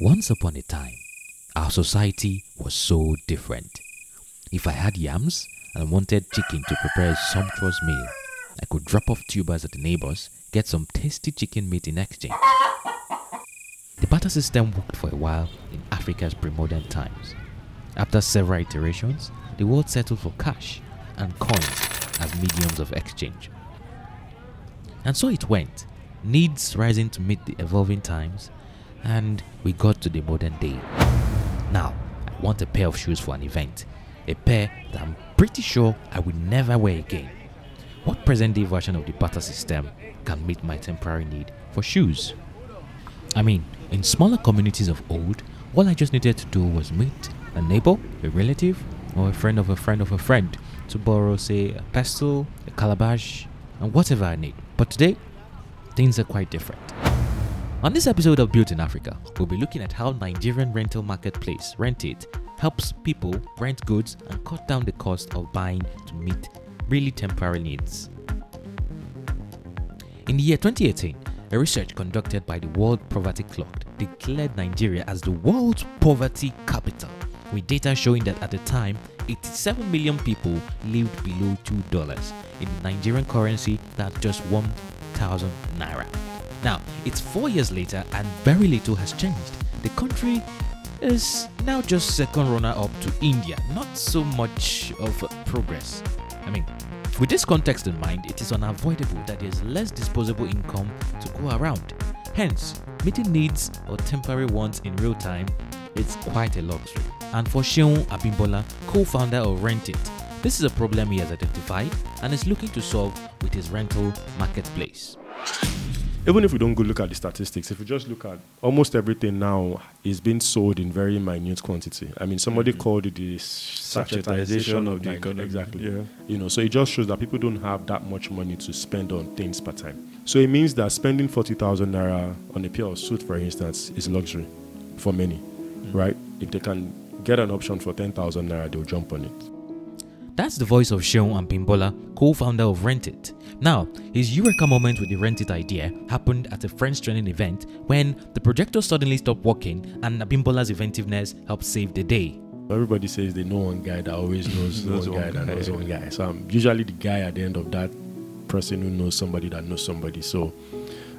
Once upon a time, our society was so different. If I had yams and wanted chicken to prepare a sumptuous meal, I could drop off tubers at the neighbors, get some tasty chicken meat in exchange. The barter system worked for a while in Africa's pre-modern times. After several iterations, the world settled for cash and coins as mediums of exchange. And so it went, needs rising to meet the evolving times, and we got to the modern day. Now, I want a pair of shoes for an event, a pair that I'm pretty sure I will never wear again. What present day version of the barter system can meet my temporary need for shoes? I mean, in smaller communities of old, all I just needed to do was meet a neighbor, a relative, or a friend of a friend of a friend to borrow, say, a pestle, a calabash, and whatever I need. But today, things are quite different. On this episode of Built in Africa, we'll be looking at how Nigerian rental marketplace Rentit helps people rent goods and cut down the cost of buying to meet really temporary needs. In the year 2018, a research conducted by the World Poverty Clock declared Nigeria as the world's poverty capital, with data showing that at the time, 87 million people lived below $2 in Nigerian currency that's just 1,000 naira. Now, it's four years later and very little has changed. The country is now just second runner up to India, not so much of progress. I mean, with this context in mind, it is unavoidable that there's less disposable income to go around. Hence, meeting needs or temporary wants in real time is quite a luxury. And for Seun Abimbola, co-founder of Rentit, this is a problem he has identified and is looking to solve with his rental marketplace even if we don't go look at the statistics, if we just look at almost everything now is being sold in very minute quantity. I mean, somebody mm-hmm. called it the sachetization of the economy. Exactly. Yeah. You know, so it just shows that people don't have that much money to spend on things per time. So it means that spending forty thousand naira on a pair of suit, for instance, is luxury for many, mm-hmm. right? If they can get an option for ten thousand naira, they'll jump on it. That's the voice of Seun Abimbola, co-founder of Rentit. Now, his eureka moment with the Rentit idea happened at a friends training event when the projector suddenly stopped working and Abimbola's inventiveness helped save the day. Everybody says they know one guy that always knows one guy that knows one guy. So I'm usually the guy at the end of that person who knows somebody that knows somebody. So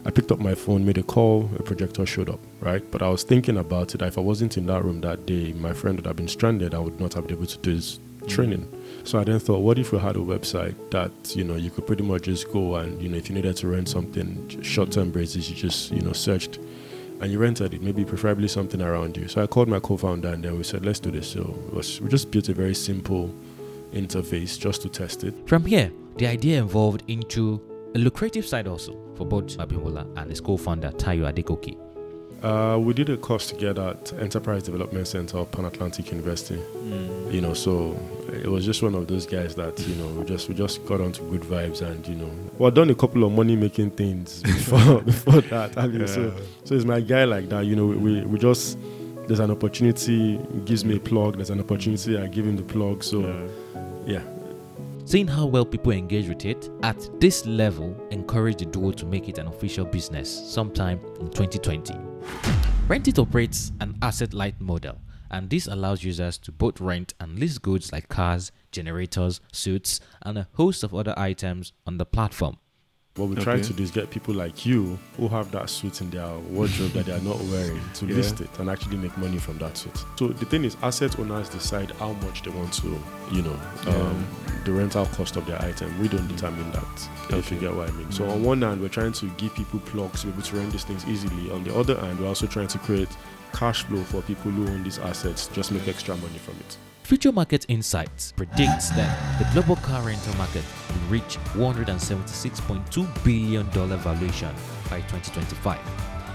I picked up my phone, made a call, a projector showed up, right? But I was thinking about it. If I wasn't in that room that day, my friend would have been stranded. I would not have been able to do his mm. training. So I then thought, what if we had a website that you know you could pretty much just go and you know if you needed to rent something short-term basis, you just you know searched and you rented it, maybe preferably something around you. So I called my co-founder and then we said, let's do this. So was, we just built a very simple interface just to test it. From here, the idea evolved into a lucrative side also for both Abimbola and his co-founder Tayo Adegoke. Uh, we did a course together at Enterprise Development Center of Pan Atlantic University. Mm. You know, so it was just one of those guys that you know we just we just got onto good vibes and you know well done a couple of money making things before before that. I mean, yeah. so so it's my guy like that. You know, we we just there's an opportunity, gives me a plug. There's an opportunity, I give him the plug. So yeah. yeah. Seeing how well people engage with it at this level encouraged the duo to make it an official business sometime in 2020. Rentit operates an asset light model, and this allows users to both rent and lease goods like cars, generators, suits, and a host of other items on the platform. What we okay. try to do is get people like you who have that suit in their wardrobe that they are not wearing to yeah. list it and actually make money from that suit. So the thing is, asset owners decide how much they want to, you know, yeah. um, the rental cost of their item. We don't determine that, okay. if you get what I mean. So on one hand, we're trying to give people plugs to be able to rent these things easily. On the other hand, we're also trying to create cash flow for people who own these assets, just make extra money from it. Future Market Insights predicts that the global car rental market will reach $176.2 billion valuation by 2025.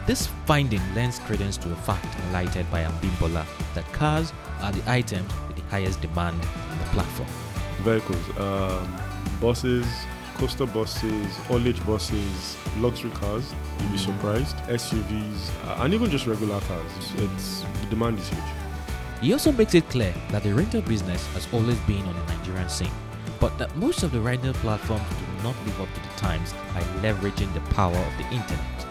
This finding lends credence to a fact highlighted by Abimbola that cars are the items with the highest demand on the platform. Vehicles, um, buses, coaster buses, haulage buses, luxury cars, you'd be mm. surprised, SUVs, uh, and even just regular cars. It's, the demand is huge. He also makes it clear that the rental business has always been on the Nigerian scene, but that most of the rental platforms do not live up to the times by leveraging the power of the internet.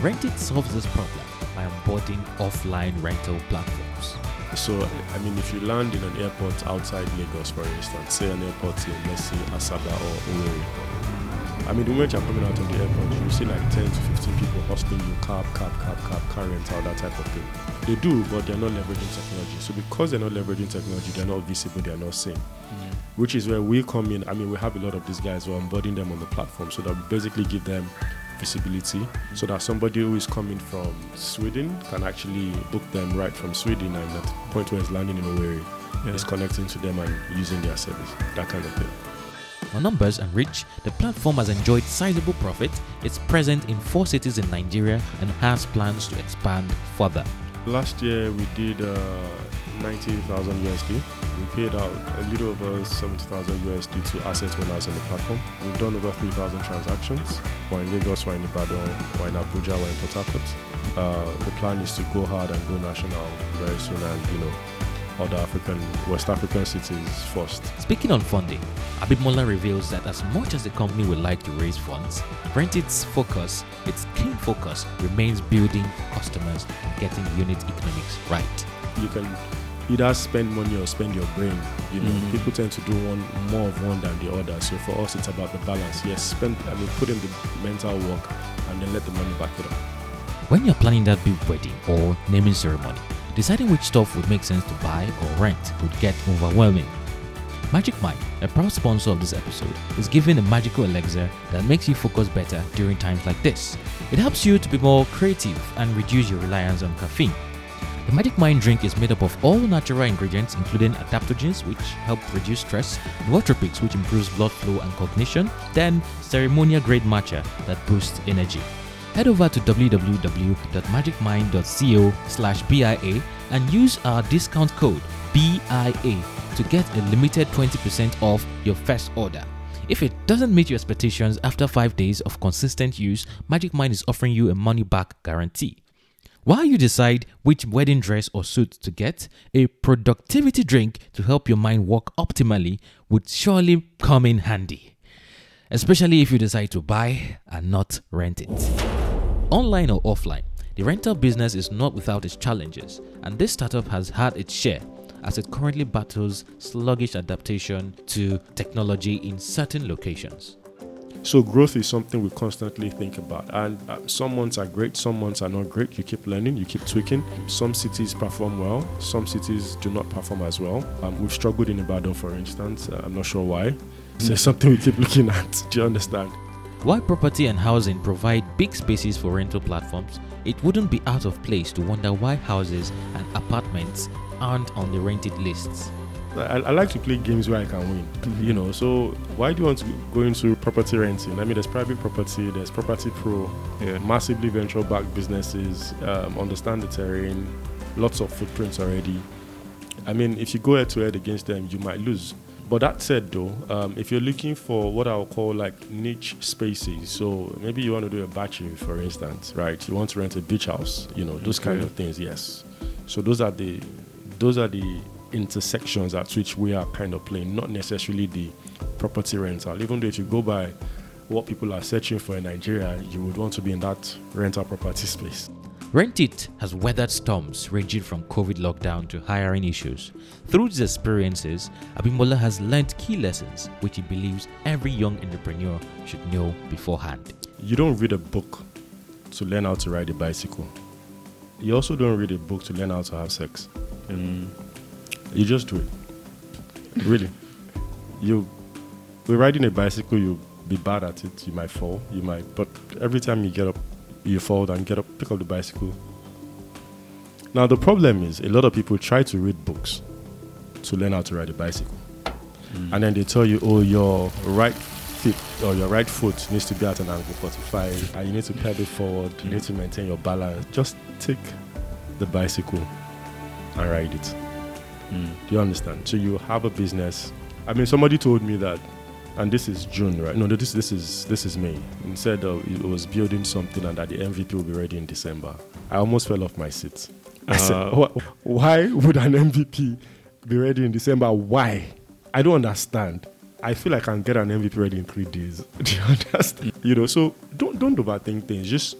Rentit solves this problem by onboarding offline rental platforms. So, I mean, if you land in an airport outside Lagos, for instance, say an airport in, let's say, Asaba or Owerri, I mean, the moment you're coming out of the airport, you see like 10 to 15 people hustling you, cab, cab, cab, cab, car rental, that type of thing. They do, but they're not leveraging technology. So, because they're not leveraging technology, they're not visible, they're not seen. Mm. Which is where we come in. I mean, we have a lot of these guys, we're onboarding them on the platform so that we basically give them visibility so that somebody who is coming from Sweden can actually book them right from Sweden and at the point where it's landing in Owerri yeah. is connecting to them and using their service, that kind of thing. On numbers and reach, the platform has enjoyed sizable profit. It's present in four cities in Nigeria and has plans to expand further. Last year we did uh, 90,000 USD. We paid out a little over 70,000 USD to asset owners on the platform. We've done over 3,000 transactions. We're in Lagos, we're in Ibadan, we're in Abuja, we're in Port Harcourt. Uh, the plan is to go hard and go national very soon and, you know, other African, West African cities first. Speaking on funding, Abimbola reveals that as much as the company would like to raise funds, Rentit's focus, its key focus, remains building customers and getting unit economics right. You can either spend money or spend your brain. You know, mm-hmm. people tend to do one more of one than the other. So for us, it's about the balance. Yes, spend. I mean, put in the mental work and then let the money back it up. When you're planning that big wedding or naming ceremony, deciding which stuff would make sense to buy or rent would get overwhelming. Magic Mind, a proud sponsor of this episode, is giving a magical elixir that makes you focus better during times like this. It helps you to be more creative and reduce your reliance on caffeine. The Magic Mind drink is made up of all natural ingredients, including adaptogens, which help reduce stress, nootropics, which improves blood flow and cognition, then ceremonial grade matcha that boosts energy. Head over to www.magicmind.co slash BIA and use our discount code BIA to get a limited 20% off your first order. If it doesn't meet your expectations after 5 days of consistent use, Magic Mind is offering you a money back guarantee. While you decide which wedding dress or suit to get, a productivity drink to help your mind work optimally would surely come in handy. Especially if you decide to buy and not rent it. Online or offline, the rental business is not without its challenges, and this startup has had its share as it currently battles sluggish adaptation to technology in certain locations. So growth is something we constantly think about, and uh, some months are great, some months are not great. You keep learning, you keep tweaking. Some cities perform well, some cities do not perform as well. Um, we've struggled in Ibadan, for instance. Uh, I'm not sure why. So it's something we keep looking at. Do you understand? While property and housing provide big spaces for rental platforms, it wouldn't be out of place to wonder why houses and apartments aren't on the rented lists. I, I, like to play games where I can win. Mm-hmm. You know, so why do you want to go into property renting? I mean, there's private property, there's property pro, yeah. massively venture backed businesses, um, understand the terrain, lots of footprints already. I mean, if you go head to head against them, you might lose. But that said, though, um, if you're looking for what I'll call like niche spaces, so maybe you want to do a battery, for instance, right? You want to rent a beach house, you know, those okay. kind of things. Yes. So those are the those are the intersections at which we are kind of playing, not necessarily the property rental. Even though if you go by what people are searching for in Nigeria, you would want to be in that rental property space. Rentit has weathered storms ranging from COVID lockdown to hiring issues. Through these experiences, Abimbola has learned key lessons which he believes every young entrepreneur should know beforehand. You don't read a book to learn how to ride a bicycle. You also don't read a book to learn how to have sex. Mm. You just do it. really. You, we're riding a bicycle, you be bad at it, you might fall, you might, but every time you get up, you fall and get up, pick up the bicycle. Now, the problem is a lot of people try to read books to learn how to ride a bicycle. Mm. And then they tell you, oh, your right feet or your right foot needs to be at an angle 45 and you need to pedal forward, you need to maintain your balance. Just take the bicycle and ride it. Mm. Do you understand? So you have a business. I mean, somebody told me that, and this is June, right? No, this this is this is May. He said uh, it was building something and that the MVP will be ready in December. I almost fell off my seat. I uh, said, why would an MVP be ready in December? Why? I don't understand. I feel like I can get an MVP ready in three days. Do you understand? You know, so don't don't overthink things. Just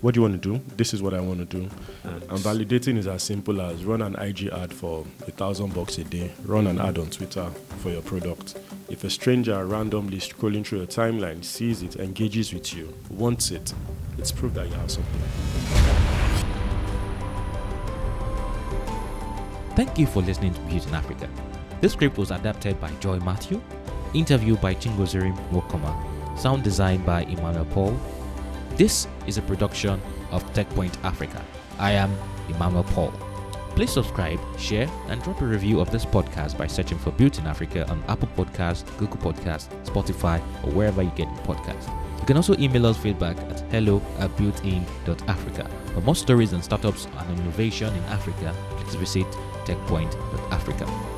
what do you want to do? This is what I want to do. And, and validating is as simple as run an IG ad for a thousand bucks a day, run an ad on Twitter for your product. If a stranger randomly scrolling through your timeline sees it, engages with you, wants it, it's proof that you have something. Thank you for listening to Built in Africa. This script was adapted by Joy Matthew, interview by Chingozirim Wokoma, sound design by Emmanuel Paul, this is a production of TechPoint Africa. I am Emmanuel Paul. Please subscribe, share, and drop a review of this podcast by searching for Built in Africa on Apple Podcasts, Google Podcasts, Spotify, or wherever you get your podcasts. You can also email us feedback at hello at builtin.africa. For more stories and startups and innovation in Africa, please visit techpoint.africa.